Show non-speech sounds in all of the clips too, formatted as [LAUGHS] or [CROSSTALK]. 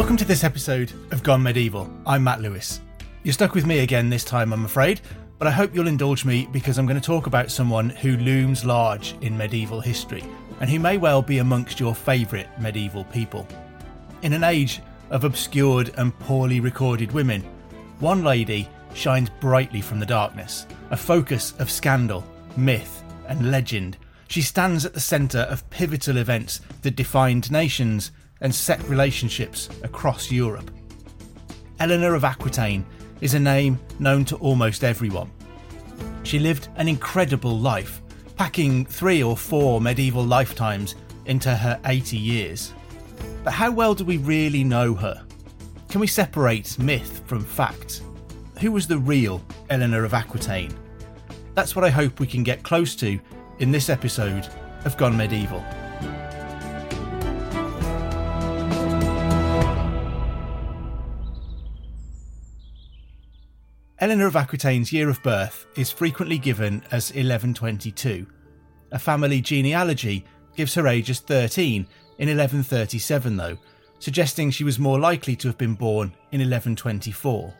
Welcome to this episode of Gone Medieval. I'm Matt Lewis. You're stuck with me again this time, I'm afraid, but I hope you'll indulge me because I'm going to talk about someone who looms large in medieval history and who may well be amongst your favourite medieval people. In an age of obscured and poorly recorded women, one lady shines brightly from the darkness, a focus of scandal, myth, and legend. She stands at the centre of pivotal events that defined nations and set relationships across Europe. Eleanor of Aquitaine is a name known to almost everyone. She lived an incredible life, packing three or four medieval lifetimes into her 80 years. But how well do we really know her? Can we separate myth from fact? Who was the real Eleanor of Aquitaine? That's what I hope we can get close to in this episode of Gone Medieval. Eleanor of Aquitaine's year of birth is frequently given as 1122. A family genealogy gives her age as 13 in 1137, though, suggesting she was more likely to have been born in 1124.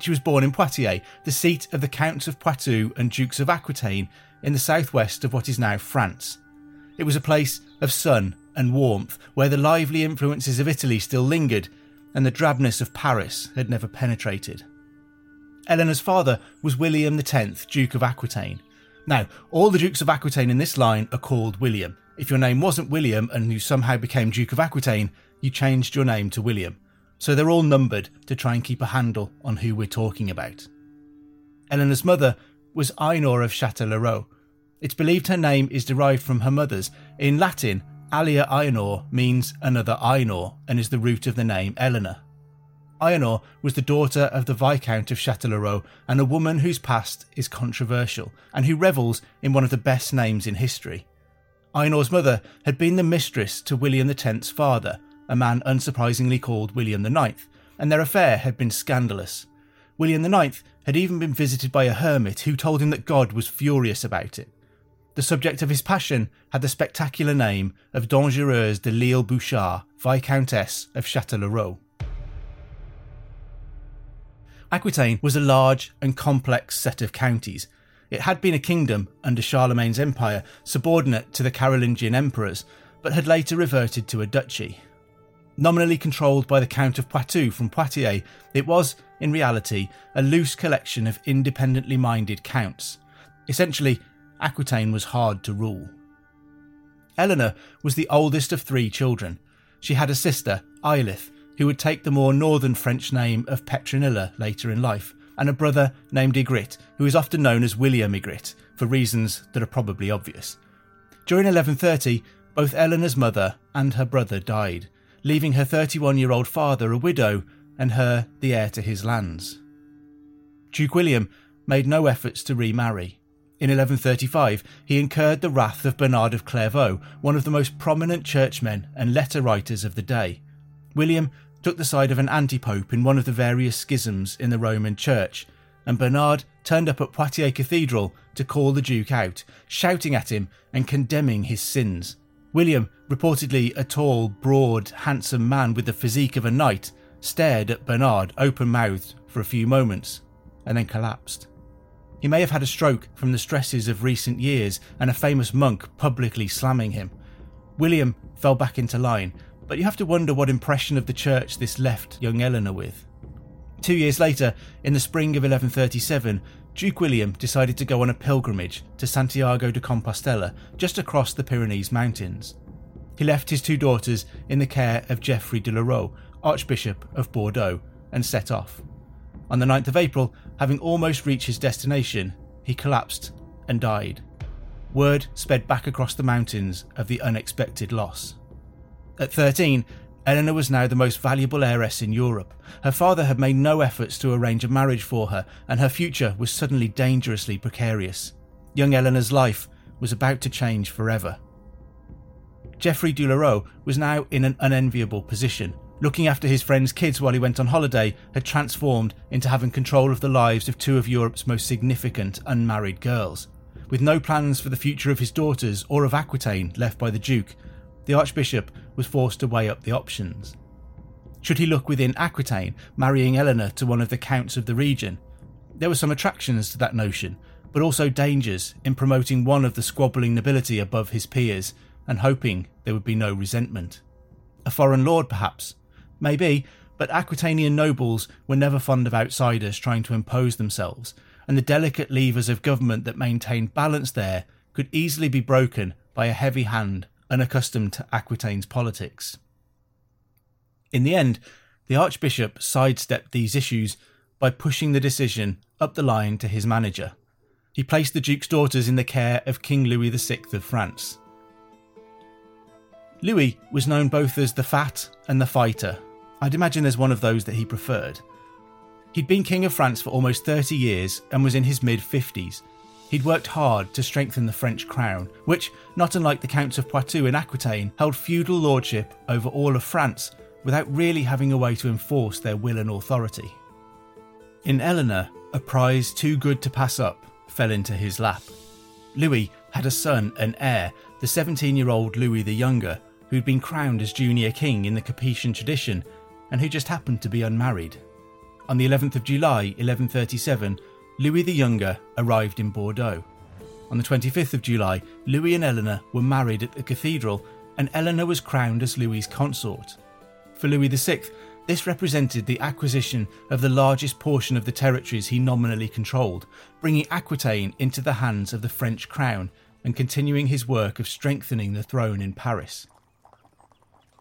She was born in Poitiers, the seat of the Counts of Poitou and Dukes of Aquitaine in the southwest of what is now France. It was a place of sun and warmth where the lively influences of Italy still lingered and the drabness of Paris had never penetrated. Eleanor's father was William X, Duke of Aquitaine. Now, all the Dukes of Aquitaine in this line are called William. If your name wasn't William and you somehow became Duke of Aquitaine, you changed your name to William. So they're all numbered to try and keep a handle on who we're talking about. Eleanor's mother was Ainor of Châtellerault. It's believed her name is derived from her mother's. In Latin, Alia Ainor means another Ainor and is the root of the name Eleanor. Ainor was the daughter of the Viscount of Châtellerault and a woman whose past is controversial and who revels in one of the best names in history. Ainor's mother had been the mistress to William X's father, a man unsurprisingly called William IX, and their affair had been scandalous. William IX had even been visited by a hermit who told him that God was furious about it. The subject of his passion had the spectacular name of Dangereuse de L'Isle Bouchard, Viscountess of Châtellerault. Aquitaine was a large and complex set of counties. It had been a kingdom under Charlemagne's empire, subordinate to the Carolingian emperors, but had later reverted to a duchy. Nominally controlled by the Count of Poitou from Poitiers, it was, in reality, a loose collection of independently minded counts. Essentially, Aquitaine was hard to rule. Eleanor was the oldest of three children. She had a sister, Eilith, who would take the more northern French name of Petronilla later in life, and a brother named Aigret, who is often known as William Aigret, for reasons that are probably obvious. During 1130, both Eleanor's mother and her brother died, leaving her 31 year old father a widow and her the heir to his lands. Duke William made no efforts to remarry. In 1135, he incurred the wrath of Bernard of Clairvaux, one of the most prominent churchmen and letter writers of the day. William took the side of an anti pope in one of the various schisms in the Roman Church, and Bernard turned up at Poitiers Cathedral to call the Duke out, shouting at him and condemning his sins. William, reportedly a tall, broad, handsome man with the physique of a knight, stared at Bernard open mouthed for a few moments and then collapsed. He may have had a stroke from the stresses of recent years and a famous monk publicly slamming him. William fell back into line but you have to wonder what impression of the church this left young Eleanor with. Two years later, in the spring of 1137, Duke William decided to go on a pilgrimage to Santiago de Compostela, just across the Pyrenees Mountains. He left his two daughters in the care of Geoffrey du Lauroux, Archbishop of Bordeaux, and set off. On the 9th of April, having almost reached his destination, he collapsed and died. word sped back across the mountains of the unexpected loss. At 13, Eleanor was now the most valuable heiress in Europe. Her father had made no efforts to arrange a marriage for her, and her future was suddenly dangerously precarious. Young Eleanor's life was about to change forever. Geoffrey du Lauroux was now in an unenviable position. Looking after his friends' kids while he went on holiday had transformed into having control of the lives of two of Europe's most significant unmarried girls. With no plans for the future of his daughters or of Aquitaine left by the Duke, the Archbishop was forced to weigh up the options. Should he look within Aquitaine, marrying Eleanor to one of the counts of the region? There were some attractions to that notion, but also dangers in promoting one of the squabbling nobility above his peers and hoping there would be no resentment. A foreign lord, perhaps? Maybe, but Aquitanian nobles were never fond of outsiders trying to impose themselves, and the delicate levers of government that maintained balance there could easily be broken by a heavy hand unaccustomed to Aquitaine's politics. In the end, the Archbishop sidestepped these issues by pushing the decision up the line to his manager. He placed the Duke's daughters in the care of King Louis VI of France. Louis was known both as the Fat and the Fighter. I'd imagine there's one of those that he preferred. He'd been King of France for almost 30 years and was in his mid 50s, He'd worked hard to strengthen the French crown, which, not unlike the Counts of Poitou and Aquitaine, held feudal lordship over all of France without really having a way to enforce their will and authority. In Eleanor, a prize too good to pass up fell into his lap. Louis had a son and heir, the 17 year old Louis the Younger, who'd been crowned as junior king in the Capetian tradition and who just happened to be unmarried. On the 11th of July, 1137, Louis the Younger arrived in Bordeaux. On the 25th of July, Louis and Eleanor were married at the cathedral, and Eleanor was crowned as Louis's consort. For Louis VI, this represented the acquisition of the largest portion of the territories he nominally controlled, bringing Aquitaine into the hands of the French crown and continuing his work of strengthening the throne in Paris.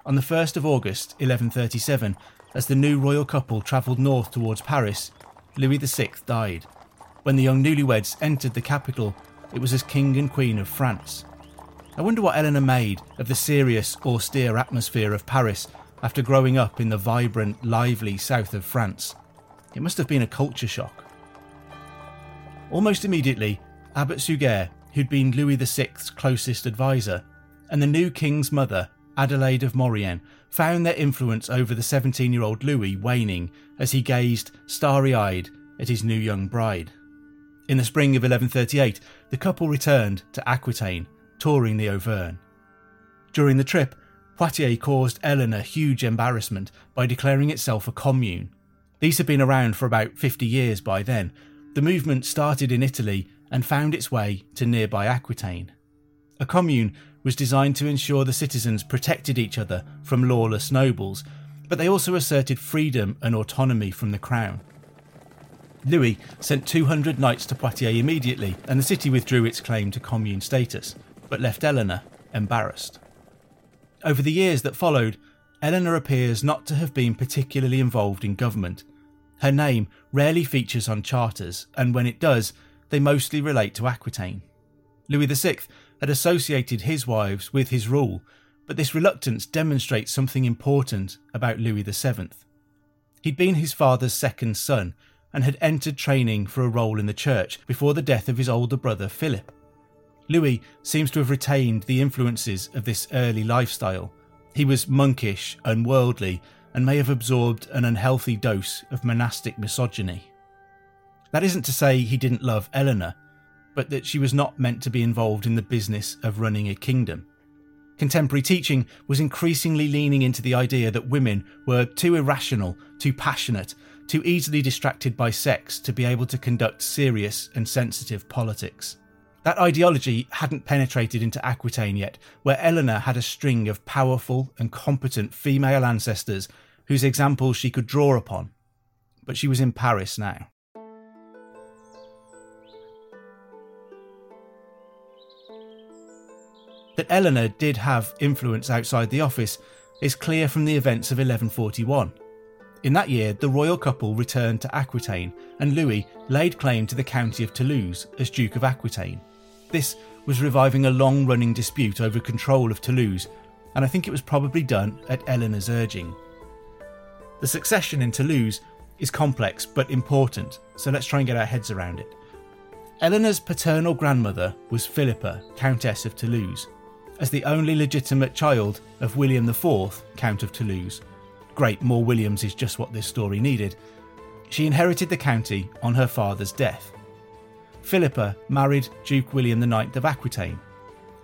On the 1st of August 1137, as the new royal couple travelled north towards Paris, Louis VI died. When the young newlyweds entered the capital, it was as King and Queen of France. I wonder what Eleanor made of the serious, austere atmosphere of Paris after growing up in the vibrant, lively south of France. It must have been a culture shock. Almost immediately, Abbot Suger, who'd been Louis VI's closest advisor, and the new king's mother, Adelaide of Maurienne, found their influence over the 17 year old Louis waning as he gazed starry eyed at his new young bride. In the spring of 1138, the couple returned to Aquitaine, touring the Auvergne. During the trip, Poitiers caused Eleanor huge embarrassment by declaring itself a commune. These had been around for about 50 years by then. The movement started in Italy and found its way to nearby Aquitaine. A commune was designed to ensure the citizens protected each other from lawless nobles, but they also asserted freedom and autonomy from the crown. Louis sent 200 knights to Poitiers immediately, and the city withdrew its claim to commune status, but left Eleanor embarrassed. Over the years that followed, Eleanor appears not to have been particularly involved in government. Her name rarely features on charters, and when it does, they mostly relate to Aquitaine. Louis VI had associated his wives with his rule, but this reluctance demonstrates something important about Louis VII. He'd been his father's second son and had entered training for a role in the church before the death of his older brother Philip. Louis seems to have retained the influences of this early lifestyle. He was monkish, unworldly, and may have absorbed an unhealthy dose of monastic misogyny. That isn't to say he didn't love Eleanor, but that she was not meant to be involved in the business of running a kingdom. Contemporary teaching was increasingly leaning into the idea that women were too irrational, too passionate, too easily distracted by sex to be able to conduct serious and sensitive politics. That ideology hadn't penetrated into Aquitaine yet, where Eleanor had a string of powerful and competent female ancestors whose examples she could draw upon. But she was in Paris now. That Eleanor did have influence outside the office is clear from the events of 1141. In that year, the royal couple returned to Aquitaine, and Louis laid claim to the county of Toulouse as Duke of Aquitaine. This was reviving a long running dispute over control of Toulouse, and I think it was probably done at Eleanor's urging. The succession in Toulouse is complex but important, so let's try and get our heads around it. Eleanor's paternal grandmother was Philippa, Countess of Toulouse, as the only legitimate child of William IV, Count of Toulouse. Great, more Williams is just what this story needed. She inherited the county on her father's death. Philippa married Duke William IX of Aquitaine.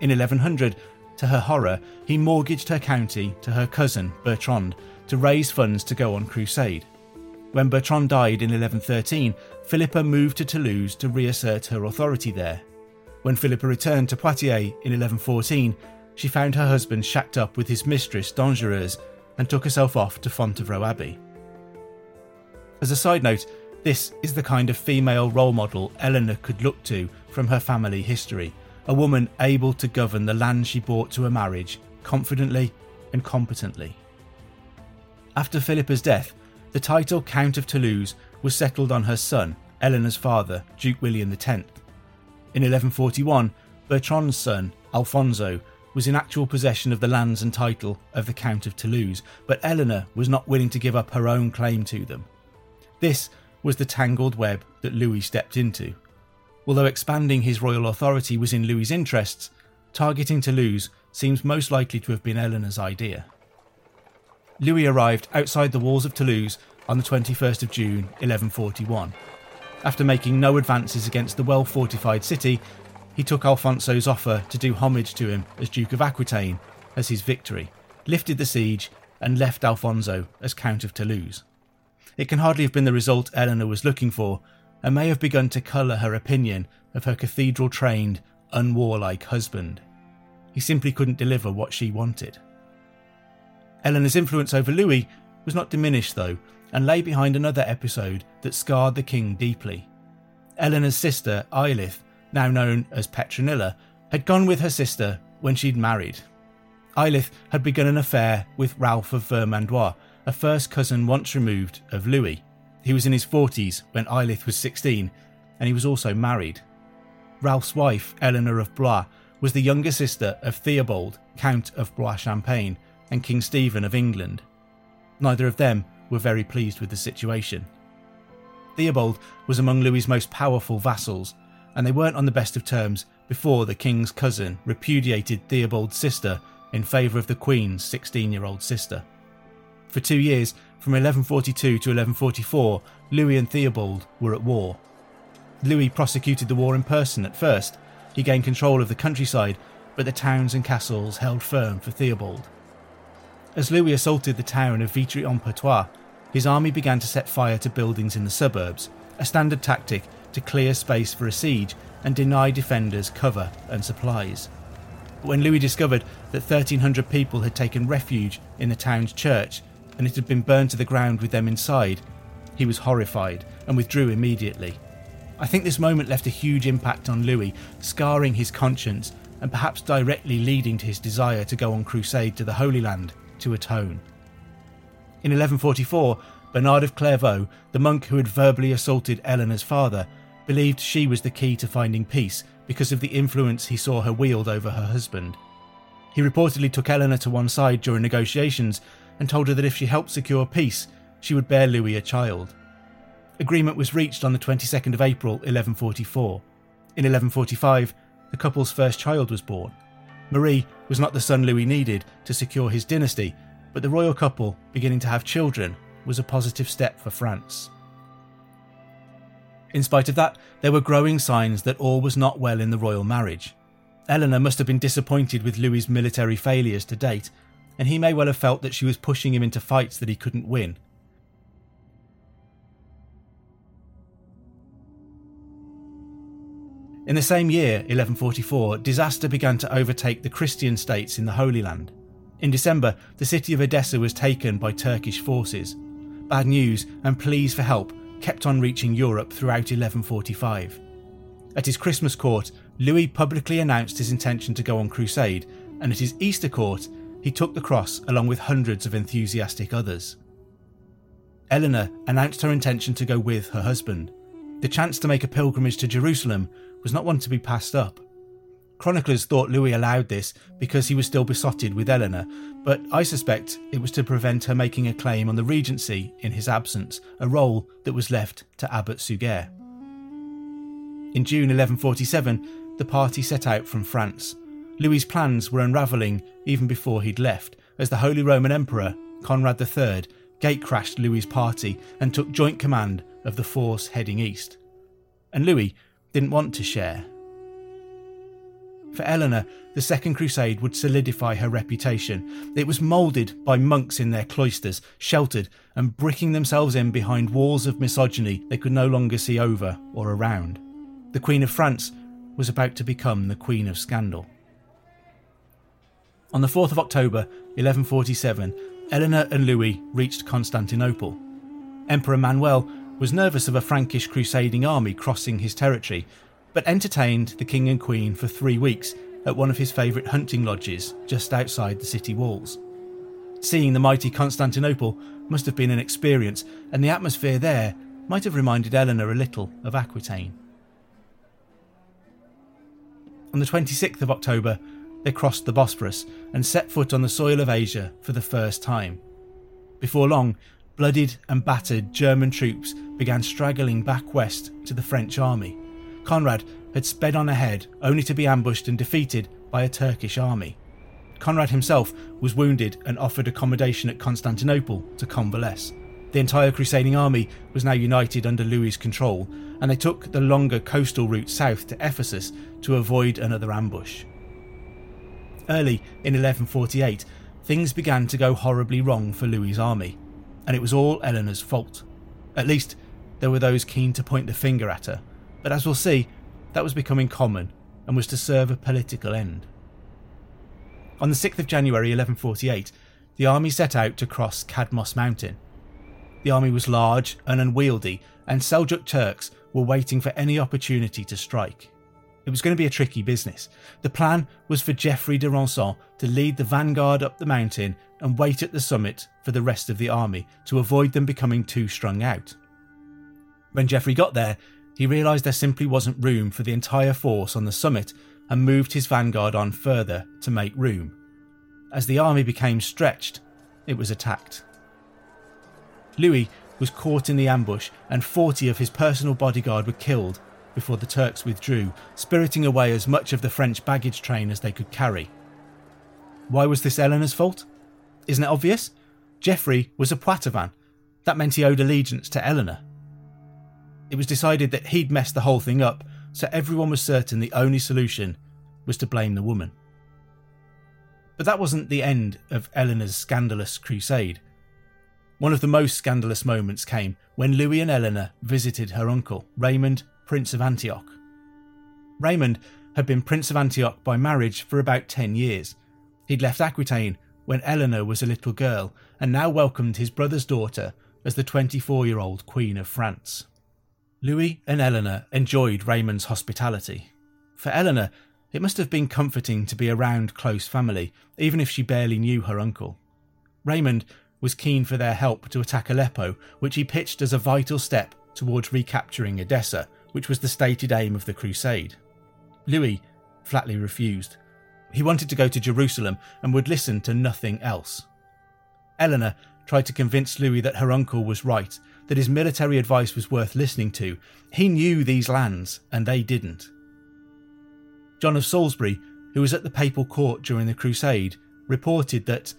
In 1100, to her horror, he mortgaged her county to her cousin, Bertrand, to raise funds to go on crusade. When Bertrand died in 1113, Philippa moved to Toulouse to reassert her authority there. When Philippa returned to Poitiers in 1114, she found her husband shacked up with his mistress Dangereuse and took herself off to Fontevraud Abbey. As a side note, this is the kind of female role model Eleanor could look to from her family history a woman able to govern the land she brought to a marriage confidently and competently. After Philippa's death, the title Count of Toulouse was settled on her son, Eleanor's father, Duke William X. In 1141, Bertrand's son, Alfonso, was in actual possession of the lands and title of the Count of Toulouse, but Eleanor was not willing to give up her own claim to them. This was the tangled web that Louis stepped into. Although expanding his royal authority was in Louis's interests, targeting Toulouse seems most likely to have been Eleanor's idea. Louis arrived outside the walls of Toulouse on the 21st of June 1141. After making no advances against the well fortified city, he took Alfonso's offer to do homage to him as Duke of Aquitaine as his victory, lifted the siege, and left Alfonso as Count of Toulouse. It can hardly have been the result Eleanor was looking for, and may have begun to colour her opinion of her cathedral trained, unwarlike husband. He simply couldn't deliver what she wanted. Eleanor's influence over Louis was not diminished, though, and lay behind another episode that scarred the king deeply. Eleanor's sister, Eilith, now known as Petronilla, had gone with her sister when she'd married. Eilith had begun an affair with Ralph of Vermandois, a first cousin once removed of Louis. He was in his 40s when Eilith was 16, and he was also married. Ralph's wife, Eleanor of Blois, was the younger sister of Theobald, Count of Blois Champagne, and King Stephen of England. Neither of them were very pleased with the situation. Theobald was among Louis's most powerful vassals, and they weren't on the best of terms before the king's cousin repudiated Theobald's sister in favour of the queen's 16 year old sister. For two years, from 1142 to 1144, Louis and Theobald were at war. Louis prosecuted the war in person at first. He gained control of the countryside, but the towns and castles held firm for Theobald. As Louis assaulted the town of Vitry-en-Perthois, his army began to set fire to buildings in the suburbs, a standard tactic to clear space for a siege and deny defenders cover and supplies. But when Louis discovered that 1,300 people had taken refuge in the town's church and it had been burned to the ground with them inside, he was horrified and withdrew immediately. I think this moment left a huge impact on Louis, scarring his conscience and perhaps directly leading to his desire to go on crusade to the Holy Land to atone. In 1144, Bernard of Clairvaux, the monk who had verbally assaulted Eleanor's father, believed she was the key to finding peace because of the influence he saw her wield over her husband. He reportedly took Eleanor to one side during negotiations and told her that if she helped secure peace, she would bear Louis a child. Agreement was reached on the 22nd of April 1144. In 1145, the couple's first child was born. Marie was not the son Louis needed to secure his dynasty, but the royal couple beginning to have children was a positive step for France. In spite of that, there were growing signs that all was not well in the royal marriage. Eleanor must have been disappointed with Louis's military failures to date, and he may well have felt that she was pushing him into fights that he couldn't win. In the same year, 1144, disaster began to overtake the Christian states in the Holy Land. In December, the city of Edessa was taken by Turkish forces. Bad news and pleas for help kept on reaching Europe throughout 1145. At his Christmas court, Louis publicly announced his intention to go on crusade, and at his Easter court, he took the cross along with hundreds of enthusiastic others. Eleanor announced her intention to go with her husband. The chance to make a pilgrimage to Jerusalem was not one to be passed up. Chroniclers thought Louis allowed this because he was still besotted with Eleanor, but I suspect it was to prevent her making a claim on the regency in his absence, a role that was left to Abbot Suger. In June 1147, the party set out from France. Louis's plans were unravelling even before he'd left, as the Holy Roman Emperor, Conrad III, gatecrashed Louis's party and took joint command of the force heading east. And Louis didn't want to share. For Eleanor, the Second Crusade would solidify her reputation. It was moulded by monks in their cloisters, sheltered and bricking themselves in behind walls of misogyny they could no longer see over or around. The Queen of France was about to become the Queen of Scandal. On the 4th of October, 1147, Eleanor and Louis reached Constantinople. Emperor Manuel was nervous of a Frankish crusading army crossing his territory but entertained the king and queen for three weeks at one of his favourite hunting lodges just outside the city walls. Seeing the mighty Constantinople must have been an experience, and the atmosphere there might have reminded Eleanor a little of Aquitaine. On the 26th of October, they crossed the Bosporus and set foot on the soil of Asia for the first time. Before long, bloodied and battered German troops began straggling back west to the French army. Conrad had sped on ahead only to be ambushed and defeated by a Turkish army. Conrad himself was wounded and offered accommodation at Constantinople to convalesce. The entire crusading army was now united under Louis's control, and they took the longer coastal route south to Ephesus to avoid another ambush. Early in 1148, things began to go horribly wrong for Louis's army, and it was all Eleanor's fault. At least, there were those keen to point the finger at her, but as we'll see, that was becoming common and was to serve a political end. On the 6th of January 1148, the army set out to cross Cadmos Mountain. The army was large and unwieldy, and Seljuk Turks were waiting for any opportunity to strike. It was going to be a tricky business. The plan was for Geoffrey de Rancon to lead the vanguard up the mountain and wait at the summit for the rest of the army to avoid them becoming too strung out. When Geoffrey got there, he realised there simply wasn't room for the entire force on the summit and moved his vanguard on further to make room. As the army became stretched, it was attacked. Louis was caught in the ambush, and 40 of his personal bodyguard were killed before the Turks withdrew, spiriting away as much of the French baggage train as they could carry. Why was this Eleanor's fault? Isn't it obvious? Geoffrey was a Poitevin. That meant he owed allegiance to Eleanor. It was decided that he'd messed the whole thing up, so everyone was certain the only solution was to blame the woman. But that wasn't the end of Eleanor's scandalous crusade. One of the most scandalous moments came when Louis and Eleanor visited her uncle, Raymond, Prince of Antioch. Raymond had been Prince of Antioch by marriage for about 10 years. He'd left Aquitaine when Eleanor was a little girl and now welcomed his brother's daughter as the 24 year old Queen of France. Louis and Eleanor enjoyed Raymond's hospitality. For Eleanor, it must have been comforting to be around close family, even if she barely knew her uncle. Raymond was keen for their help to attack Aleppo, which he pitched as a vital step towards recapturing Edessa, which was the stated aim of the crusade. Louis flatly refused. He wanted to go to Jerusalem and would listen to nothing else. Eleanor tried to convince Louis that her uncle was right that his military advice was worth listening to. He knew these lands, and they didn't. John of Salisbury, who was at the papal court during the Crusade, reported that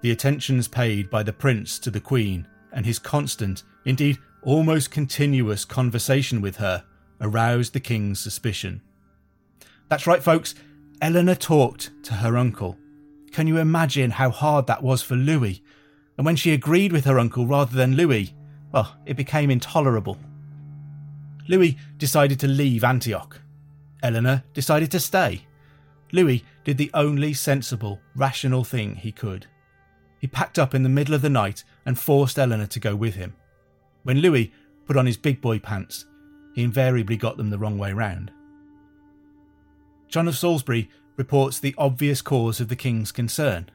the attentions paid by the prince to the queen and his constant, indeed almost continuous conversation with her aroused the king's suspicion. That's right, folks, Eleanor talked to her uncle. Can you imagine how hard that was for Louis? And when she agreed with her uncle rather than Louis, well, it became intolerable. Louis decided to leave Antioch. Eleanor decided to stay. Louis did the only sensible, rational thing he could. He packed up in the middle of the night and forced Eleanor to go with him. When Louis put on his big boy pants, he invariably got them the wrong way round. John of Salisbury reports the obvious cause of the king's concern.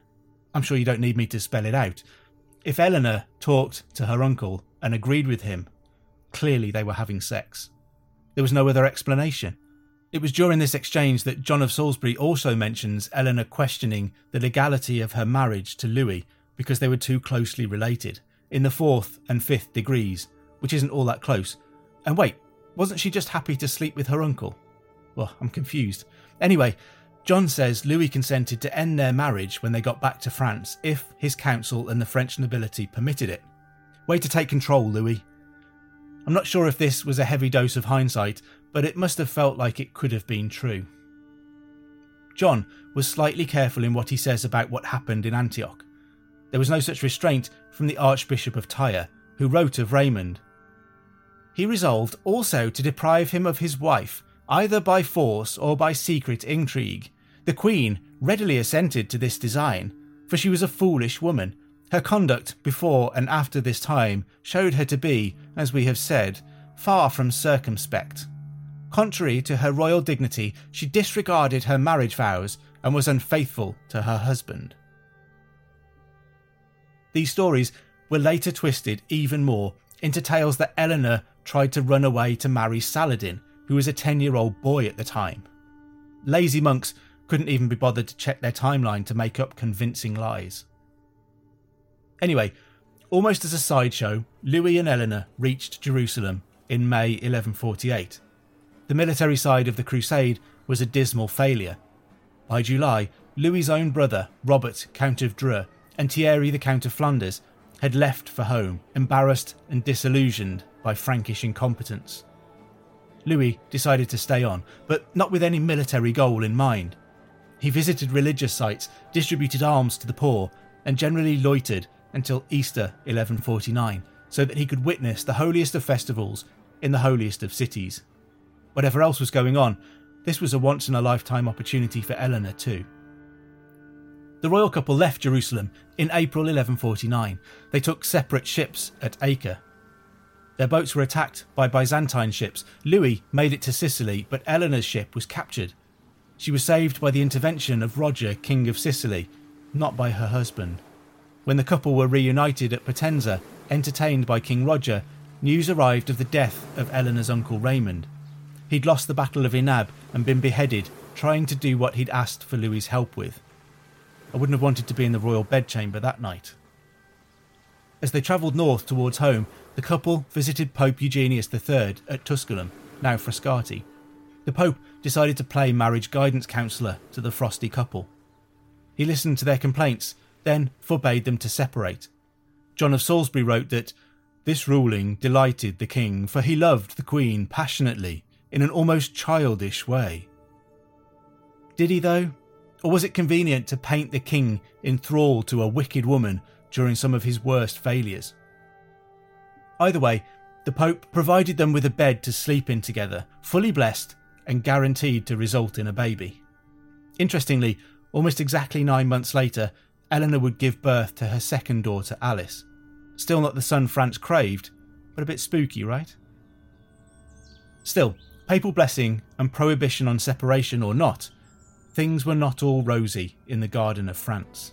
I'm sure you don't need me to spell it out. If Eleanor talked to her uncle and agreed with him, clearly they were having sex. There was no other explanation. It was during this exchange that John of Salisbury also mentions Eleanor questioning the legality of her marriage to Louis because they were too closely related, in the fourth and fifth degrees, which isn't all that close. And wait, wasn't she just happy to sleep with her uncle? Well, I'm confused. Anyway, John says Louis consented to end their marriage when they got back to France if his council and the French nobility permitted it. Way to take control, Louis. I'm not sure if this was a heavy dose of hindsight, but it must have felt like it could have been true. John was slightly careful in what he says about what happened in Antioch. There was no such restraint from the Archbishop of Tyre, who wrote of Raymond. He resolved also to deprive him of his wife, either by force or by secret intrigue. The Queen readily assented to this design, for she was a foolish woman. Her conduct before and after this time showed her to be, as we have said, far from circumspect. Contrary to her royal dignity, she disregarded her marriage vows and was unfaithful to her husband. These stories were later twisted even more into tales that Eleanor tried to run away to marry Saladin, who was a 10 year old boy at the time. Lazy monks couldn't even be bothered to check their timeline to make up convincing lies. Anyway, almost as a sideshow, Louis and Eleanor reached Jerusalem in May 1148. The military side of the crusade was a dismal failure. By July, Louis's own brother, Robert, Count of Dreux, and Thierry, the Count of Flanders, had left for home, embarrassed and disillusioned by Frankish incompetence. Louis decided to stay on, but not with any military goal in mind. He visited religious sites, distributed alms to the poor, and generally loitered until Easter 1149 so that he could witness the holiest of festivals in the holiest of cities. Whatever else was going on, this was a once in a lifetime opportunity for Eleanor too. The royal couple left Jerusalem in April 1149. They took separate ships at Acre. Their boats were attacked by Byzantine ships. Louis made it to Sicily, but Eleanor's ship was captured. She was saved by the intervention of Roger, King of Sicily, not by her husband. When the couple were reunited at Potenza, entertained by King Roger, news arrived of the death of Eleanor's uncle Raymond. He'd lost the Battle of Inab and been beheaded, trying to do what he'd asked for Louis's help with. I wouldn't have wanted to be in the royal bedchamber that night. As they travelled north towards home, the couple visited Pope Eugenius III at Tusculum, now Frascati. The Pope decided to play marriage guidance counsellor to the frosty couple. He listened to their complaints, then forbade them to separate. John of Salisbury wrote that this ruling delighted the king, for he loved the queen passionately, in an almost childish way. Did he, though? Or was it convenient to paint the king in thrall to a wicked woman during some of his worst failures? Either way, the Pope provided them with a bed to sleep in together, fully blessed and guaranteed to result in a baby. Interestingly, almost exactly nine months later, Eleanor would give birth to her second daughter, Alice. Still not the son France craved, but a bit spooky, right? Still, papal blessing and prohibition on separation or not, things were not all rosy in the garden of France.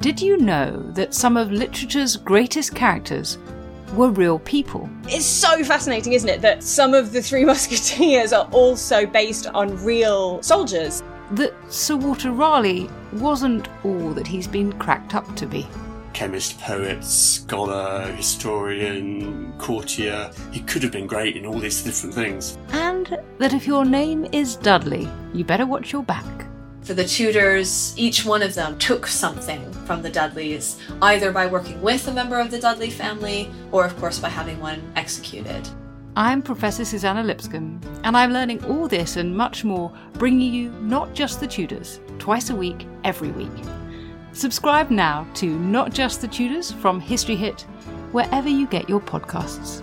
Did you know that some of literature's greatest characters were real people? It's so fascinating, isn't it, that some of the Three [LAUGHS] Musketeers are also based on real soldiers? That Sir Walter Raleigh wasn't all that he's been cracked up to be chemist, poet, scholar, historian, courtier. He could have been great in all these different things. And that if your name is Dudley, you better watch your back. For the Tudors, each one of them took something from the Dudleys, either by working with a member of the Dudley family or, of course, by having one executed. I'm Professor Suzannah Lipscomb, and I'm learning all this and much more, bringing you not just the Tudors, twice a week, every week. Subscribe now to Not Just the Tudors from History Hit, wherever you get your podcasts.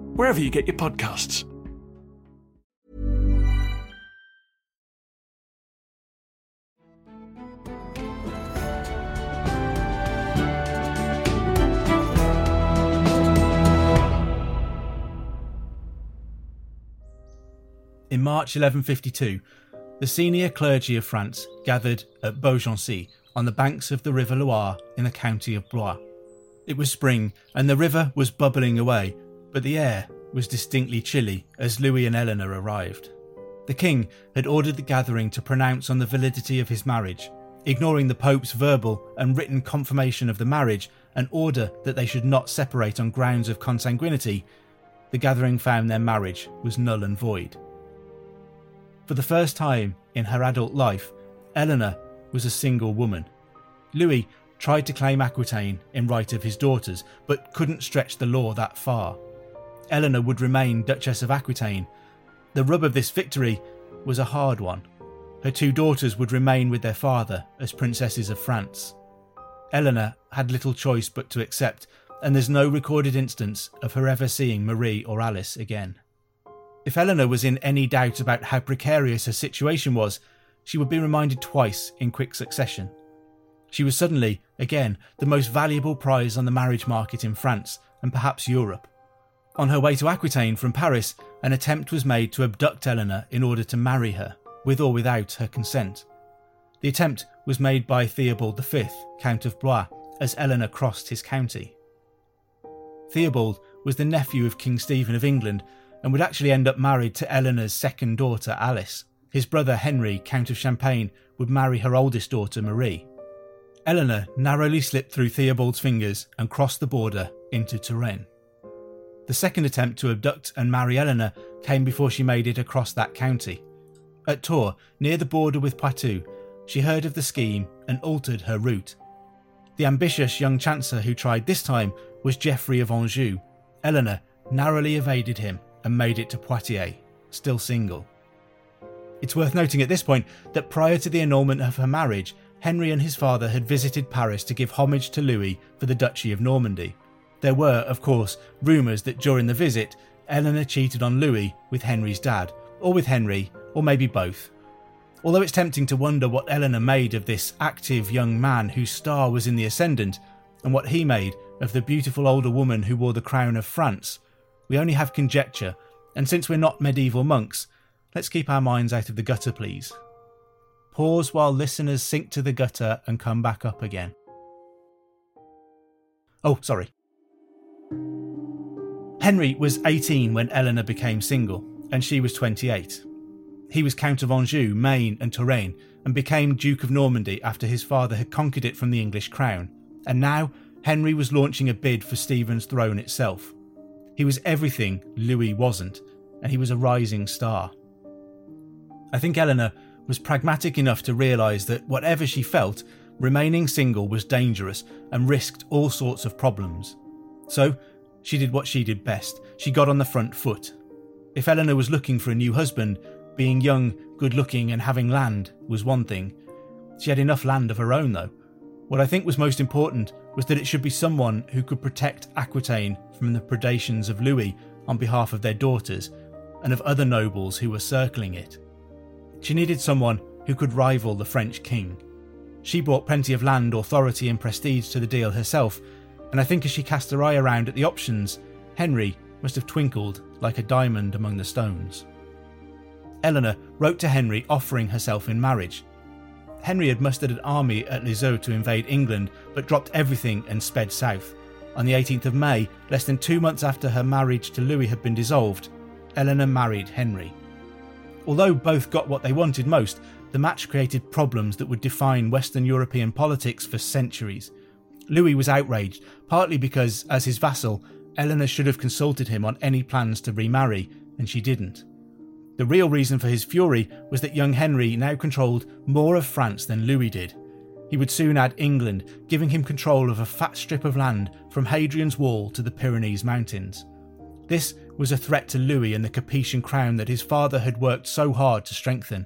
wherever you get your podcasts. In March 1152, the senior clergy of France gathered at Beaugency on the banks of the River Loire in the county of Blois. It was spring, and the river was bubbling away, but the air was distinctly chilly as Louis and Eleanor arrived. The king had ordered the gathering to pronounce on the validity of his marriage, ignoring the Pope's verbal and written confirmation of the marriage and order that they should not separate on grounds of consanguinity. The gathering found their marriage was null and void. For the first time in her adult life, Eleanor was a single woman. Louis tried to claim Aquitaine in right of his daughters, but couldn't stretch the law that far. Eleanor would remain Duchess of Aquitaine. The rub of this victory was a hard one. Her two daughters would remain with their father as princesses of France. Eleanor had little choice but to accept, and there's no recorded instance of her ever seeing Marie or Alice again. If Eleanor was in any doubt about how precarious her situation was, she would be reminded twice in quick succession. She was suddenly, again, the most valuable prize on the marriage market in France and perhaps Europe. On her way to Aquitaine from Paris, an attempt was made to abduct Eleanor in order to marry her, with or without her consent. The attempt was made by Theobald V, Count of Blois, as Eleanor crossed his county. Theobald was the nephew of King Stephen of England and would actually end up married to Eleanor's second daughter, Alice. His brother Henry, Count of Champagne, would marry her oldest daughter, Marie. Eleanor narrowly slipped through Theobald's fingers and crossed the border into Touraine. The second attempt to abduct and marry Eleanor came before she made it across that county. At Tours, near the border with Poitou, she heard of the scheme and altered her route. The ambitious young chancellor who tried this time was Geoffrey of Anjou. Eleanor narrowly evaded him and made it to Poitiers, still single. It's worth noting at this point that prior to the annulment of her marriage, Henry and his father had visited Paris to give homage to Louis for the Duchy of Normandy. There were, of course, rumours that during the visit, Eleanor cheated on Louis with Henry's dad, or with Henry, or maybe both. Although it's tempting to wonder what Eleanor made of this active young man whose star was in the ascendant, and what he made of the beautiful older woman who wore the crown of France, we only have conjecture, and since we're not medieval monks, let's keep our minds out of the gutter, please. Pause while listeners sink to the gutter and come back up again. Oh, sorry. Henry was 18 when Eleanor became single, and she was 28. He was Count of Anjou, Maine, and Touraine, and became Duke of Normandy after his father had conquered it from the English crown. And now Henry was launching a bid for Stephen's throne itself. He was everything Louis wasn't, and he was a rising star. I think Eleanor was pragmatic enough to realise that whatever she felt, remaining single was dangerous and risked all sorts of problems. So, she did what she did best. She got on the front foot. If Eleanor was looking for a new husband, being young, good looking, and having land was one thing. She had enough land of her own, though. What I think was most important was that it should be someone who could protect Aquitaine from the predations of Louis on behalf of their daughters and of other nobles who were circling it. She needed someone who could rival the French king. She brought plenty of land, authority, and prestige to the deal herself, and I think as she cast her eye around at the options, Henry must have twinkled like a diamond among the stones. Eleanor wrote to Henry offering herself in marriage. Henry had mustered an army at Lisieux to invade England, but dropped everything and sped south. On the 18th of May, less than two months after her marriage to Louis had been dissolved, Eleanor married Henry. Although both got what they wanted most, the match created problems that would define Western European politics for centuries. Louis was outraged, partly because, as his vassal, Eleanor should have consulted him on any plans to remarry, and she didn't. The real reason for his fury was that young Henry now controlled more of France than Louis did. He would soon add England, giving him control of a fat strip of land from Hadrian's Wall to the Pyrenees Mountains. This was a threat to Louis and the Capetian crown that his father had worked so hard to strengthen.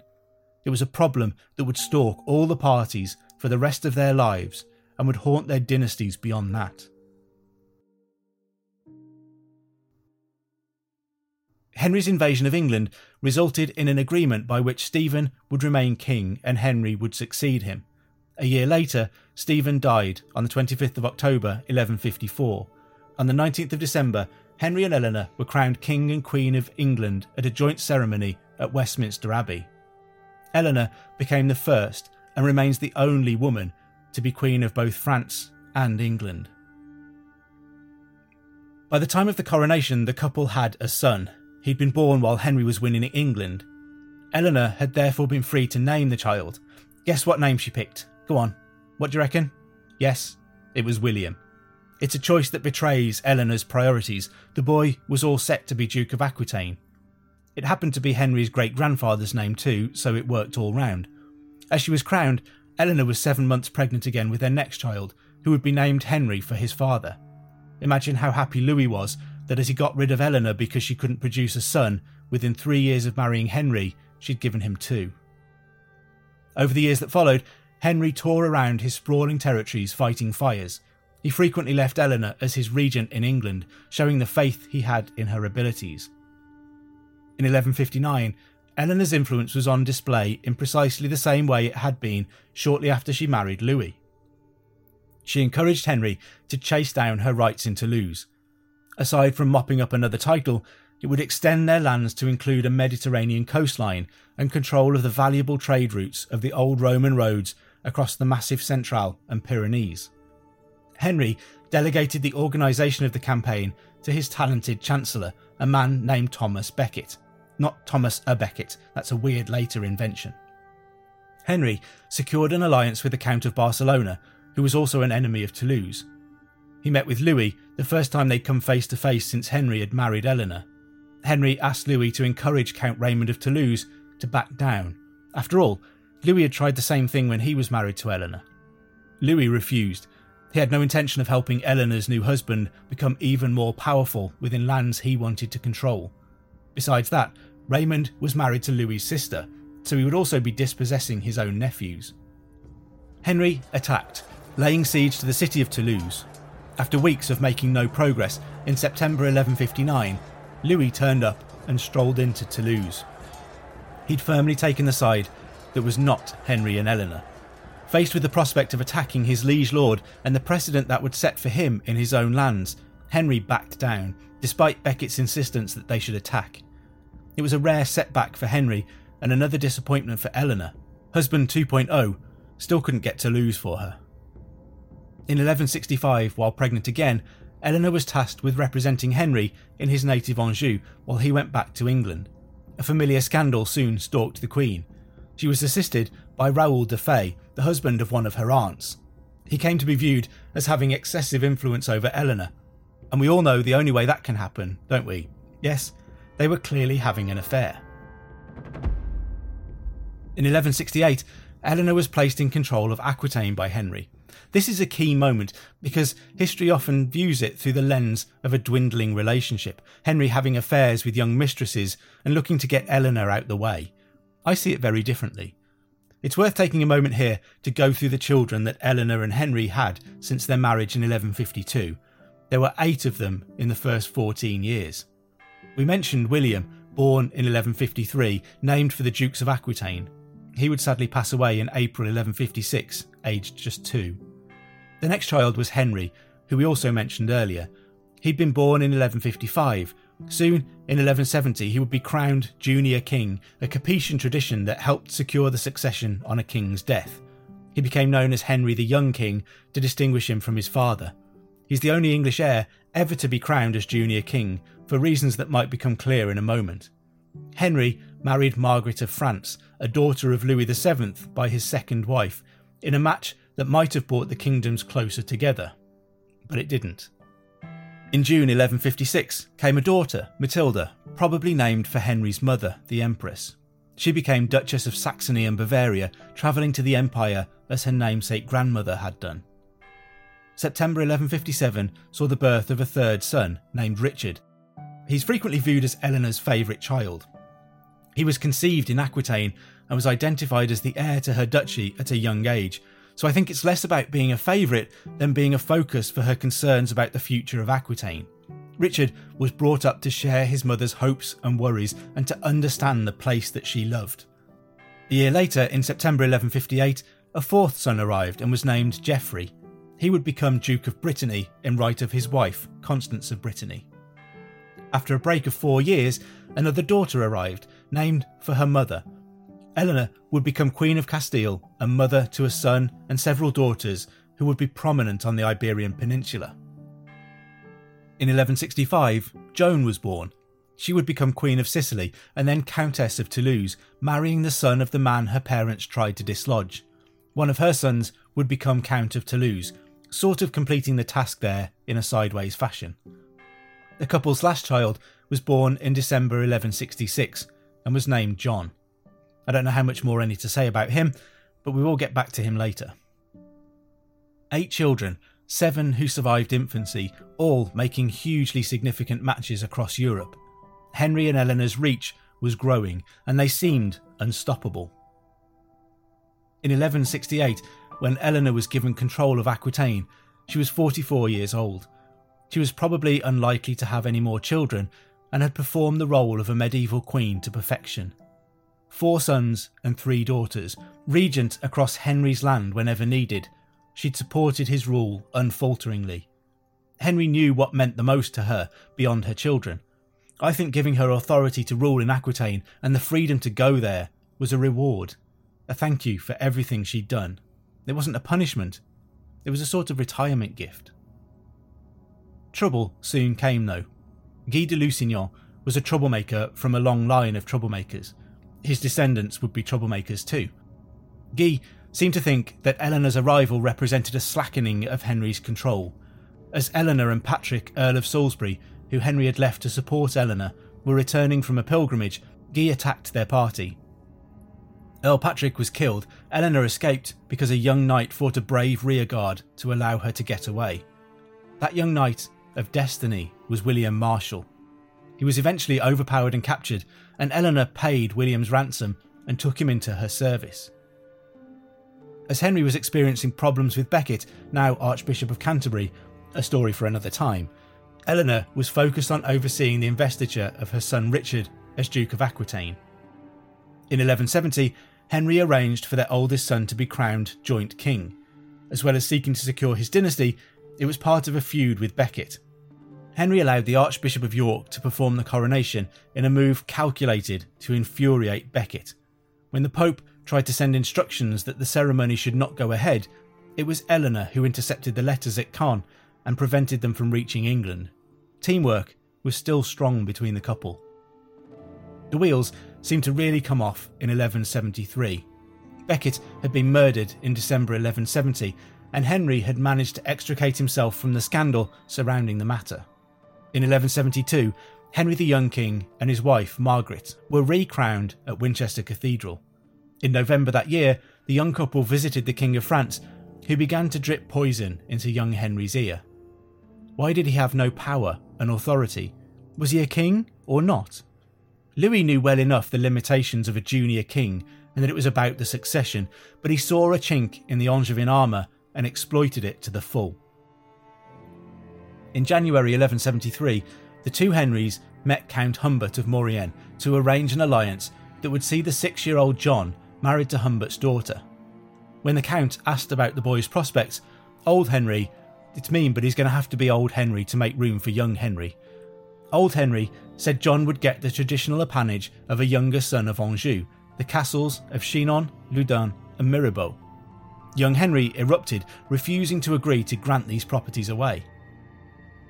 It was a problem that would stalk all the parties for the rest of their lives and would haunt their dynasties beyond that. Henry's invasion of England resulted in an agreement by which Stephen would remain king and Henry would succeed him. A year later, Stephen died on the 25th of October 1154. On the 19th of December, Henry and Eleanor were crowned King and Queen of England at a joint ceremony at Westminster Abbey. Eleanor became the first and remains the only woman to be Queen of both France and England. By the time of the coronation, the couple had a son. He'd been born while Henry was winning in England. Eleanor had therefore been free to name the child. Guess what name she picked? Go on. What do you reckon? Yes, it was William. It's a choice that betrays Eleanor's priorities. The boy was all set to be Duke of Aquitaine. It happened to be Henry's great grandfather's name too, so it worked all round. As she was crowned, Eleanor was seven months pregnant again with their next child, who would be named Henry for his father. Imagine how happy Louis was that as he got rid of Eleanor because she couldn't produce a son, within three years of marrying Henry, she'd given him two. Over the years that followed, Henry tore around his sprawling territories fighting fires. He frequently left Eleanor as his regent in England, showing the faith he had in her abilities. In 1159, Eleanor's influence was on display in precisely the same way it had been shortly after she married Louis. She encouraged Henry to chase down her rights in Toulouse. Aside from mopping up another title, it would extend their lands to include a Mediterranean coastline and control of the valuable trade routes of the old Roman roads across the Massif Central and Pyrenees. Henry delegated the organisation of the campaign to his talented chancellor, a man named Thomas Becket. Not Thomas a Becket, that's a weird later invention. Henry secured an alliance with the Count of Barcelona, who was also an enemy of Toulouse. He met with Louis the first time they'd come face to face since Henry had married Eleanor. Henry asked Louis to encourage Count Raymond of Toulouse to back down. After all, Louis had tried the same thing when he was married to Eleanor. Louis refused. He had no intention of helping Eleanor's new husband become even more powerful within lands he wanted to control. Besides that, Raymond was married to Louis's sister, so he would also be dispossessing his own nephews. Henry attacked, laying siege to the city of Toulouse. After weeks of making no progress, in September 1159, Louis turned up and strolled into Toulouse. He'd firmly taken the side that was not Henry and Eleanor. Faced with the prospect of attacking his liege lord and the precedent that would set for him in his own lands, Henry backed down, despite Becket's insistence that they should attack. It was a rare setback for Henry and another disappointment for Eleanor. Husband 2.0 still couldn't get Toulouse for her. In 1165, while pregnant again, Eleanor was tasked with representing Henry in his native Anjou while he went back to England. A familiar scandal soon stalked the Queen. She was assisted by Raoul de Fay, the husband of one of her aunts. He came to be viewed as having excessive influence over Eleanor, and we all know the only way that can happen, don't we? Yes, they were clearly having an affair. In 1168, Eleanor was placed in control of Aquitaine by Henry. This is a key moment because history often views it through the lens of a dwindling relationship, Henry having affairs with young mistresses and looking to get Eleanor out the way. I see it very differently. It's worth taking a moment here to go through the children that Eleanor and Henry had since their marriage in 1152. There were eight of them in the first 14 years. We mentioned William, born in 1153, named for the Dukes of Aquitaine. He would sadly pass away in April 1156, aged just two. The next child was Henry, who we also mentioned earlier. He'd been born in 1155. Soon, in 1170, he would be crowned junior king, a Capetian tradition that helped secure the succession on a king's death. He became known as Henry the Young King to distinguish him from his father. He's the only English heir ever to be crowned as junior king, for reasons that might become clear in a moment. Henry married Margaret of France, a daughter of Louis VII by his second wife, in a match that might have brought the kingdoms closer together. But it didn't. In June 1156 came a daughter, Matilda, probably named for Henry's mother, the Empress. She became Duchess of Saxony and Bavaria, travelling to the Empire as her namesake grandmother had done. September 1157 saw the birth of a third son, named Richard. He's frequently viewed as Eleanor's favourite child. He was conceived in Aquitaine and was identified as the heir to her duchy at a young age, so I think it's less about being a favourite than being a focus for her concerns about the future of Aquitaine. Richard was brought up to share his mother's hopes and worries and to understand the place that she loved. A year later, in September 1158, a fourth son arrived and was named Geoffrey. He would become Duke of Brittany in right of his wife, Constance of Brittany. After a break of four years, another daughter arrived, named for her mother, Eleanor would become Queen of Castile and mother to a son and several daughters who would be prominent on the Iberian Peninsula. In 1165, Joan was born. She would become Queen of Sicily and then Countess of Toulouse, marrying the son of the man her parents tried to dislodge. One of her sons would become Count of Toulouse, sort of completing the task there in a sideways fashion. The couple's last child was born in December 1166 and was named John. I don't know how much more I need to say about him, but we will get back to him later. Eight children, seven who survived infancy, all making hugely significant matches across Europe. Henry and Eleanor's reach was growing, and they seemed unstoppable. In 1168, when Eleanor was given control of Aquitaine, she was 44 years old. She was probably unlikely to have any more children and had performed the role of a medieval queen to perfection four sons and three daughters, regent across Henry's land whenever needed. She'd supported his rule unfalteringly. Henry knew what meant the most to her beyond her children. I think giving her authority to rule in Aquitaine and the freedom to go there was a reward, a thank you for everything she'd done. It wasn't a punishment, it was a sort of retirement gift. Trouble soon came, though. Guy de Lusignan was a troublemaker from a long line of troublemakers his descendants would be troublemakers too. Guy seemed to think that Eleanor's arrival represented a slackening of Henry's control. As Eleanor and Patrick, Earl of Salisbury, who Henry had left to support Eleanor, were returning from a pilgrimage, Guy attacked their party. Earl Patrick was killed, Eleanor escaped because a young knight fought a brave rearguard to allow her to get away. That young knight of destiny was William Marshall. He was eventually overpowered and captured, and Eleanor paid William's ransom and took him into her service. As Henry was experiencing problems with Becket, now Archbishop of Canterbury, a story for another time, Eleanor was focused on overseeing the investiture of her son Richard as Duke of Aquitaine. In 1170, Henry arranged for their oldest son to be crowned joint king. As well as seeking to secure his dynasty, it was part of a feud with Becket, Henry allowed the Archbishop of York to perform the coronation in a move calculated to infuriate Becket. When the Pope tried to send instructions that the ceremony should not go ahead, it was Eleanor who intercepted the letters at Caen and prevented them from reaching England. Teamwork was still strong between the couple. The wheels seemed to really come off in 1173. Becket had been murdered in December 1170, and Henry had managed to extricate himself from the scandal surrounding the matter. In 1172, Henry the Young King and his wife, Margaret, were recrowned at Winchester Cathedral. In November that year, the young couple visited the King of France, who began to drip poison into young Henry's ear. Why did he have no power and authority? Was he a king or not? Louis knew well enough the limitations of a junior king and that it was about the succession, but he saw a chink in the Angevin armour and exploited it to the full. In January 1173, the two Henrys met Count Humbert of Maurienne to arrange an alliance that would see the six year old John married to Humbert's daughter. When the Count asked about the boy's prospects, old Henry, it's mean, but he's going to have to be old Henry to make room for young Henry. Old Henry said John would get the traditional appanage of a younger son of Anjou, the castles of Chinon, Loudun, and Mirebeau. Young Henry erupted, refusing to agree to grant these properties away.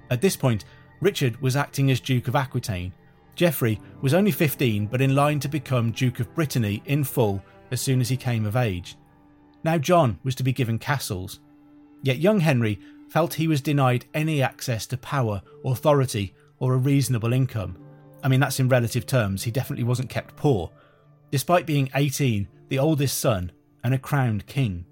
At this point, Richard was acting as Duke of Aquitaine. Geoffrey was only 15 but in line to become Duke of Brittany in full as soon as he came of age. Now John was to be given castles. Yet young Henry felt he was denied any access to power, authority, or a reasonable income. I mean, that's in relative terms, he definitely wasn't kept poor, despite being 18, the oldest son, and a crowned king.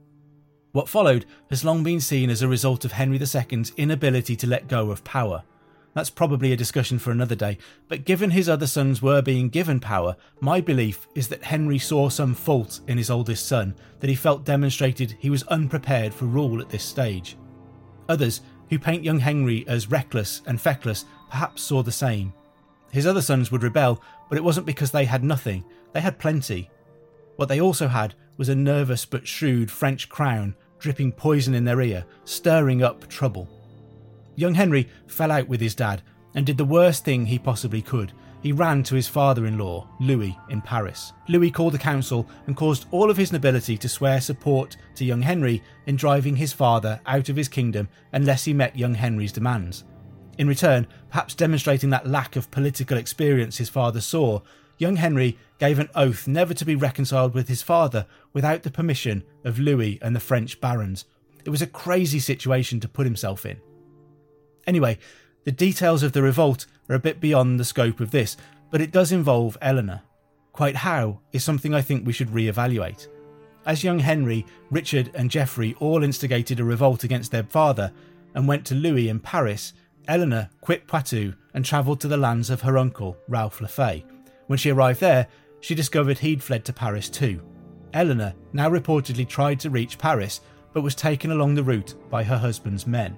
What followed has long been seen as a result of Henry II's inability to let go of power. That's probably a discussion for another day, but given his other sons were being given power, my belief is that Henry saw some fault in his oldest son that he felt demonstrated he was unprepared for rule at this stage. Others, who paint young Henry as reckless and feckless, perhaps saw the same. His other sons would rebel, but it wasn't because they had nothing, they had plenty. What they also had was a nervous but shrewd French crown dripping poison in their ear, stirring up trouble. Young Henry fell out with his dad and did the worst thing he possibly could. He ran to his father in law, Louis, in Paris. Louis called a council and caused all of his nobility to swear support to young Henry in driving his father out of his kingdom unless he met young Henry's demands. In return, perhaps demonstrating that lack of political experience his father saw, young Henry gave an oath never to be reconciled with his father without the permission of Louis and the French barons. It was a crazy situation to put himself in. Anyway, the details of the revolt are a bit beyond the scope of this, but it does involve Eleanor. Quite how is something I think we should re-evaluate. As young Henry, Richard, and Geoffrey all instigated a revolt against their father and went to Louis in Paris, Eleanor quit Poitou and travelled to the lands of her uncle, Ralph Le Fay. When she arrived there, she discovered he'd fled to Paris too. Eleanor now reportedly tried to reach Paris, but was taken along the route by her husband's men.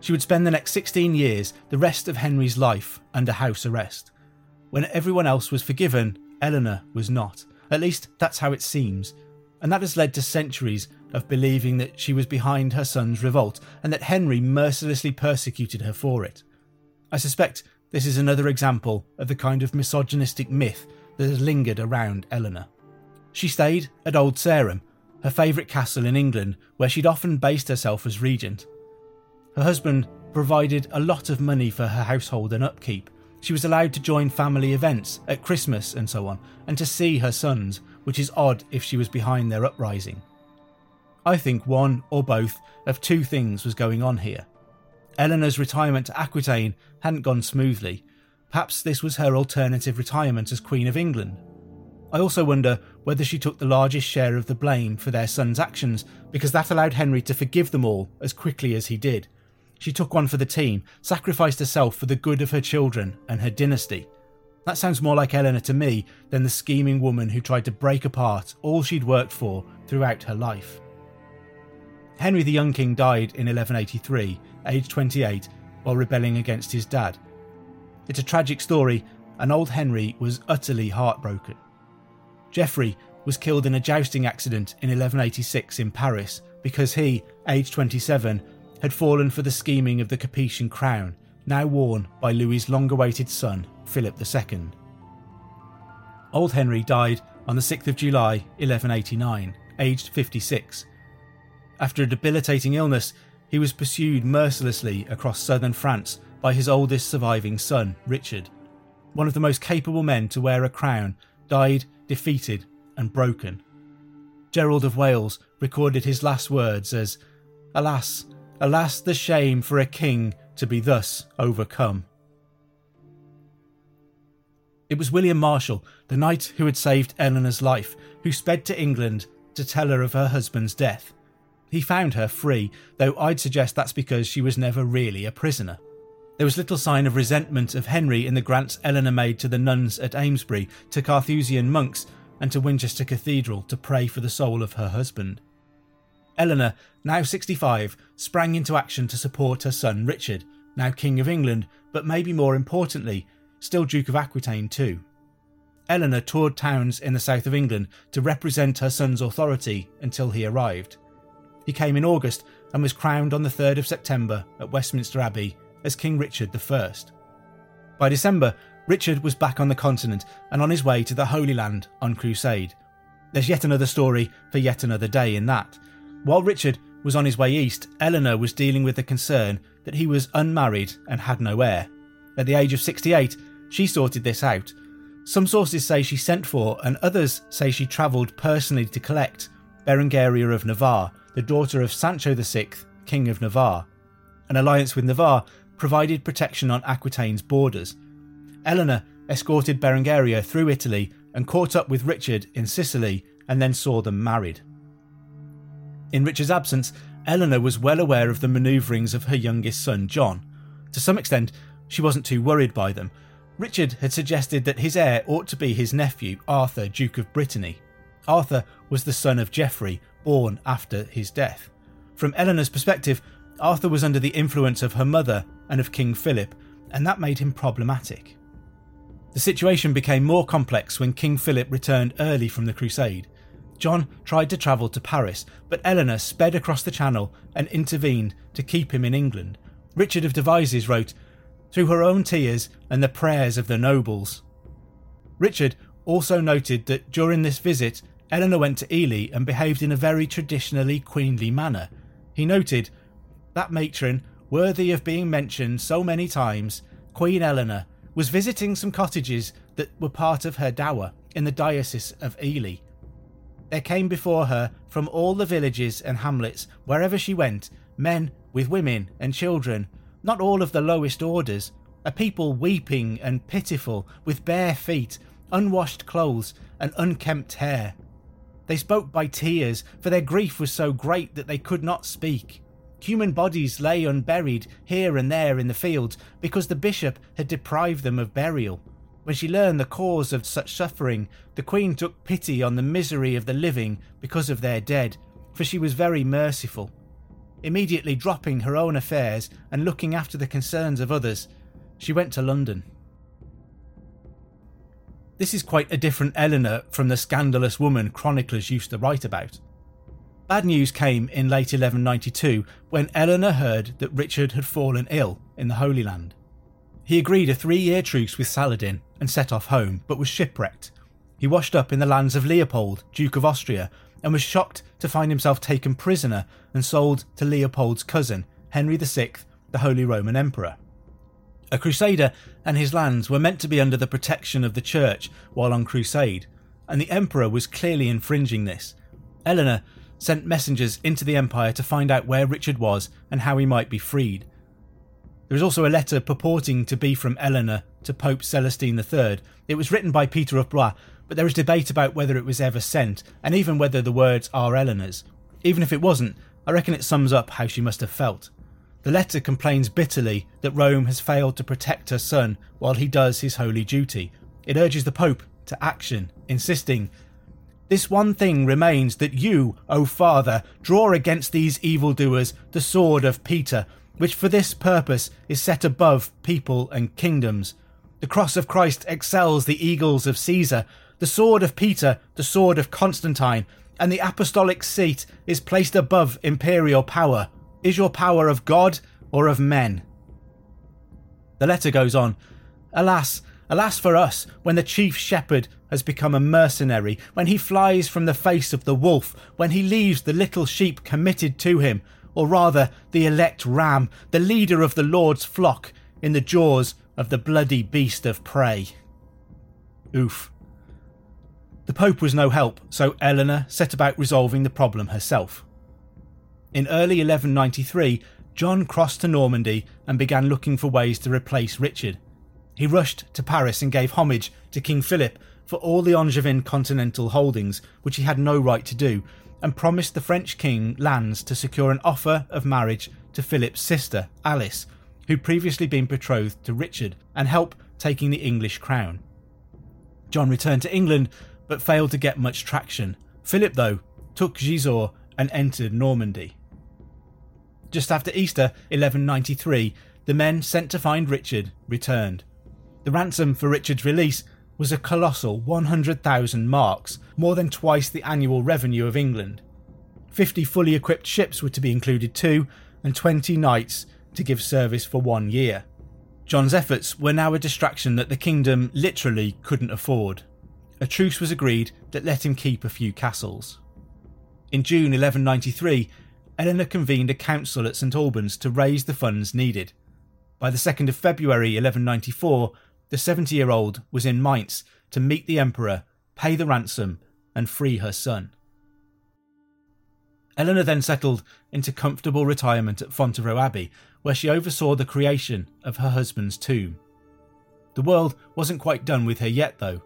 She would spend the next 16 years, the rest of Henry's life, under house arrest. When everyone else was forgiven, Eleanor was not. At least that's how it seems. And that has led to centuries of believing that she was behind her son's revolt and that Henry mercilessly persecuted her for it. I suspect this is another example of the kind of misogynistic myth that has lingered around Eleanor. She stayed at Old Sarum, her favourite castle in England, where she'd often based herself as regent. Her husband provided a lot of money for her household and upkeep. She was allowed to join family events at Christmas and so on, and to see her sons, which is odd if she was behind their uprising. I think one or both of two things was going on here. Eleanor's retirement to Aquitaine hadn't gone smoothly. Perhaps this was her alternative retirement as Queen of England. I also wonder whether she took the largest share of the blame for their son's actions because that allowed Henry to forgive them all as quickly as he did she took one for the team, sacrificed herself for the good of her children and her dynasty. That sounds more like Eleanor to me than the scheming woman who tried to break apart all she'd worked for throughout her life. Henry the Young King died in 1183, aged 28, while rebelling against his dad. It's a tragic story, and old Henry was utterly heartbroken. Geoffrey was killed in a jousting accident in 1186 in Paris because he, aged 27, had fallen for the scheming of the Capetian crown, now worn by Louis's long awaited son, Philip II. Old Henry died on the 6th of July 1189, aged 56. After a debilitating illness, he was pursued mercilessly across southern France by his oldest surviving son, Richard. One of the most capable men to wear a crown, died defeated and broken. Gerald of Wales recorded his last words as, Alas, Alas, the shame for a king to be thus overcome. It was William Marshall, the knight who had saved Eleanor's life, who sped to England to tell her of her husband's death. He found her free, though I'd suggest that's because she was never really a prisoner. There was little sign of resentment of Henry in the grants Eleanor made to the nuns at Amesbury, to Carthusian monks, and to Winchester Cathedral to pray for the soul of her husband. Eleanor, now 65, sprang into action to support her son Richard, now King of England, but maybe more importantly, still Duke of Aquitaine too. Eleanor toured towns in the south of England to represent her son's authority until he arrived. He came in August and was crowned on the 3rd of September at Westminster Abbey as King Richard I. By December, Richard was back on the continent and on his way to the Holy Land on crusade. There's yet another story for yet another day in that, while Richard was on his way east, Eleanor was dealing with the concern that he was unmarried and had no heir. At the age of 68, she sorted this out. Some sources say she sent for, and others say she travelled personally to collect, Berengaria of Navarre, the daughter of Sancho VI, King of Navarre. An alliance with Navarre provided protection on Aquitaine's borders. Eleanor escorted Berengaria through Italy and caught up with Richard in Sicily and then saw them married. In Richard's absence, Eleanor was well aware of the manoeuvrings of her youngest son, John. To some extent, she wasn't too worried by them. Richard had suggested that his heir ought to be his nephew, Arthur, Duke of Brittany. Arthur was the son of Geoffrey, born after his death. From Eleanor's perspective, Arthur was under the influence of her mother and of King Philip, and that made him problematic. The situation became more complex when King Philip returned early from the crusade. John tried to travel to Paris, but Eleanor sped across the Channel and intervened to keep him in England. Richard of Devizes wrote, Through her own tears and the prayers of the nobles. Richard also noted that during this visit, Eleanor went to Ely and behaved in a very traditionally queenly manner. He noted, That matron, worthy of being mentioned so many times, Queen Eleanor, was visiting some cottages that were part of her dower in the diocese of Ely. There came before her from all the villages and hamlets, wherever she went, men with women and children, not all of the lowest orders, a people weeping and pitiful, with bare feet, unwashed clothes, and unkempt hair. They spoke by tears, for their grief was so great that they could not speak. Human bodies lay unburied here and there in the fields because the bishop had deprived them of burial. When she learned the cause of such suffering, the queen took pity on the misery of the living because of their dead, for she was very merciful. Immediately dropping her own affairs and looking after the concerns of others, she went to London. This is quite a different Eleanor from the scandalous woman chroniclers used to write about. Bad news came in late 1192 when Eleanor heard that Richard had fallen ill in the Holy Land. He agreed a three year truce with Saladin and set off home, but was shipwrecked. He washed up in the lands of Leopold, Duke of Austria, and was shocked to find himself taken prisoner and sold to Leopold's cousin, Henry VI, the Holy Roman Emperor. A crusader and his lands were meant to be under the protection of the church while on crusade, and the emperor was clearly infringing this. Eleanor sent messengers into the empire to find out where Richard was and how he might be freed. There is also a letter purporting to be from Eleanor to Pope Celestine III. It was written by Peter of Blois, but there is debate about whether it was ever sent, and even whether the words are Eleanor's. Even if it wasn't, I reckon it sums up how she must have felt. The letter complains bitterly that Rome has failed to protect her son while he does his holy duty. It urges the Pope to action, insisting, This one thing remains that you, O Father, draw against these evildoers the sword of Peter, which for this purpose is set above people and kingdoms. The cross of Christ excels the eagles of Caesar, the sword of Peter, the sword of Constantine, and the apostolic seat is placed above imperial power is your power of God or of men? The letter goes on Alas, alas for us, when the chief shepherd has become a mercenary, when he flies from the face of the wolf, when he leaves the little sheep committed to him, or rather the elect ram, the leader of the Lord's flock, in the jaws of the bloody beast of prey. Oof. The Pope was no help, so Eleanor set about resolving the problem herself. In early 1193, John crossed to Normandy and began looking for ways to replace Richard. He rushed to Paris and gave homage to King Philip for all the Angevin continental holdings, which he had no right to do, and promised the French king lands to secure an offer of marriage to Philip's sister, Alice, who'd previously been betrothed to Richard, and help taking the English crown. John returned to England but failed to get much traction. Philip, though, took Gisors and entered Normandy. Just after Easter 1193, the men sent to find Richard returned. The ransom for Richard's release was a colossal 100,000 marks, more than twice the annual revenue of England. 50 fully equipped ships were to be included too, and 20 knights to give service for one year. John's efforts were now a distraction that the kingdom literally couldn't afford. A truce was agreed that let him keep a few castles. In June 1193, Eleanor convened a council at St Albans to raise the funds needed. By the 2nd of February 1194, the 70 year old was in Mainz to meet the emperor, pay the ransom, and free her son. Eleanor then settled into comfortable retirement at Fontevraud Abbey, where she oversaw the creation of her husband's tomb. The world wasn't quite done with her yet, though.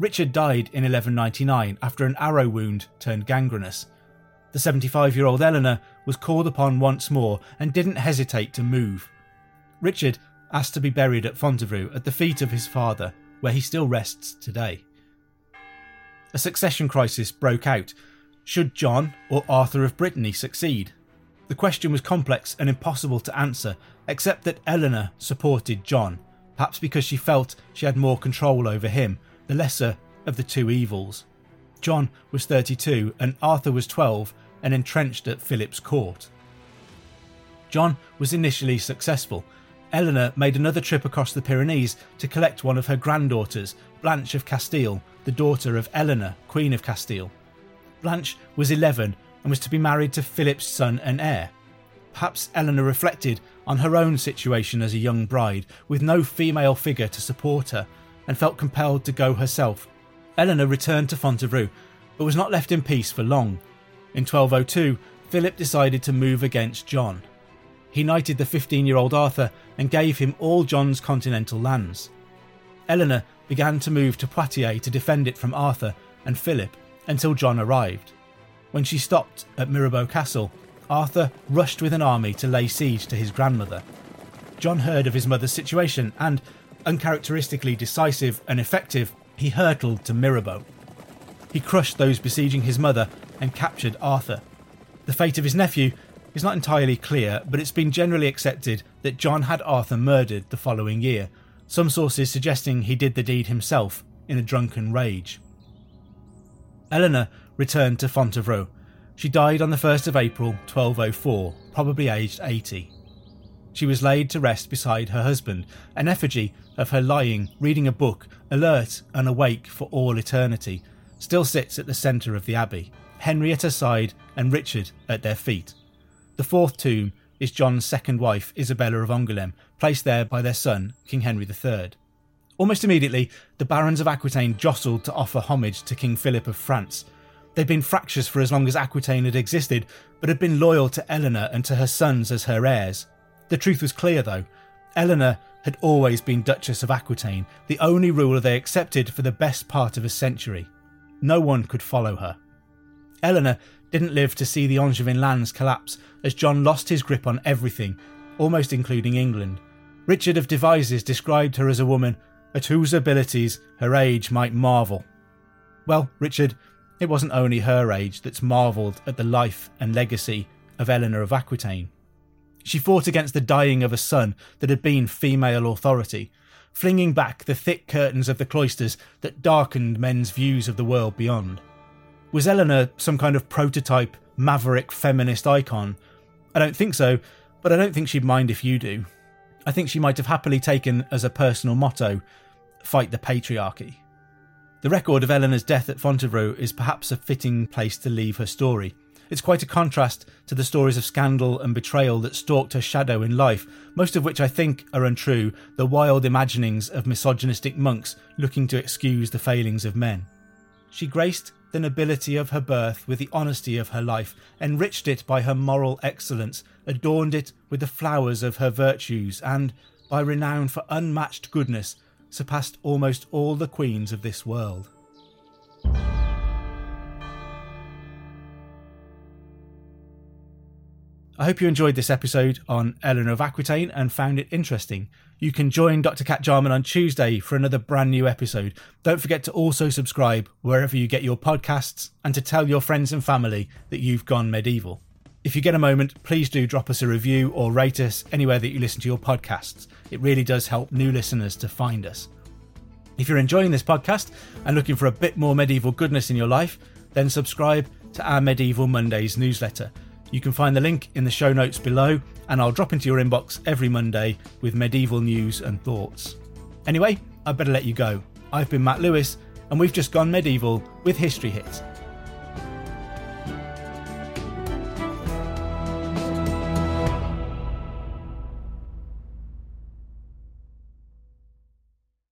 Richard died in 1199 after an arrow wound turned gangrenous. The 75 year old Eleanor was called upon once more and didn't hesitate to move. Richard asked to be buried at Fontevraud at the feet of his father, where he still rests today. A succession crisis broke out. Should John or Arthur of Brittany succeed? The question was complex and impossible to answer, except that Eleanor supported John, perhaps because she felt she had more control over him, the lesser of the two evils. John was 32 and Arthur was 12 and entrenched at Philip's court. John was initially successful. Eleanor made another trip across the Pyrenees to collect one of her granddaughters, Blanche of Castile, the daughter of Eleanor, Queen of Castile. Blanche was 11 and was to be married to Philip's son and heir. Perhaps Eleanor reflected on her own situation as a young bride, with no female figure to support her, and felt compelled to go herself. Eleanor returned to Fontevraud, but was not left in peace for long. In 1202, Philip decided to move against John. He knighted the 15 year old Arthur and gave him all John's continental lands. Eleanor began to move to Poitiers to defend it from Arthur and Philip until John arrived. When she stopped at Mirebeau Castle, Arthur rushed with an army to lay siege to his grandmother. John heard of his mother's situation and, uncharacteristically decisive and effective, he hurtled to Mirebeau. He crushed those besieging his mother and captured Arthur. The fate of his nephew is not entirely clear, but it's been generally accepted that John had Arthur murdered the following year, some sources suggesting he did the deed himself in a drunken rage. Eleanor returned to Fontevraud. She died on the 1st of April 1204, probably aged 80. She was laid to rest beside her husband, an effigy of her lying, reading a book, alert and awake for all eternity, still sits at the centre of the abbey, Her side and Richard at their feet. The fourth tomb is John's second wife, Isabella of Angoulême, placed there by their son, King Henry III. Almost immediately, the barons of Aquitaine jostled to offer homage to King Philip of France. They'd been fractious for as long as Aquitaine had existed, but had been loyal to Eleanor and to her sons as her heirs. The truth was clear, though. Eleanor had always been Duchess of Aquitaine, the only ruler they accepted for the best part of a century. No one could follow her. Eleanor didn't live to see the Angevin lands collapse as John lost his grip on everything, almost including England. Richard of Devizes described her as a woman at whose abilities her age might marvel. Well, Richard, it wasn't only her age that's marvelled at the life and legacy of Eleanor of Aquitaine. She fought against the dying of a son that had been female authority, flinging back the thick curtains of the cloisters that darkened men's views of the world beyond. Was Eleanor some kind of prototype maverick feminist icon? I don't think so, but I don't think she'd mind if you do. I think she might have happily taken as a personal motto fight the patriarchy. The record of Eleanor's death at Fontevraud is perhaps a fitting place to leave her story. It's quite a contrast to the stories of scandal and betrayal that stalked her shadow in life, most of which I think are untrue, the wild imaginings of misogynistic monks looking to excuse the failings of men. She graced the nobility of her birth with the honesty of her life, enriched it by her moral excellence, adorned it with the flowers of her virtues, and, by renown for unmatched goodness, surpassed almost all the queens of this world. I hope you enjoyed this episode on Eleanor of Aquitaine and found it interesting. You can join Dr. Kat Jarman on Tuesday for another brand new episode. Don't forget to also subscribe wherever you get your podcasts and to tell your friends and family that you've gone medieval. If you get a moment, please do drop us a review or rate us anywhere that you listen to your podcasts. It really does help new listeners to find us. If you're enjoying this podcast and looking for a bit more medieval goodness in your life, then subscribe to our Medieval Mondays newsletter. You can find the link in the show notes below, and I'll drop into your inbox every Monday with medieval news and thoughts. Anyway, I'd better let you go. I've been Matt Lewis, and we've just gone medieval with History Hit.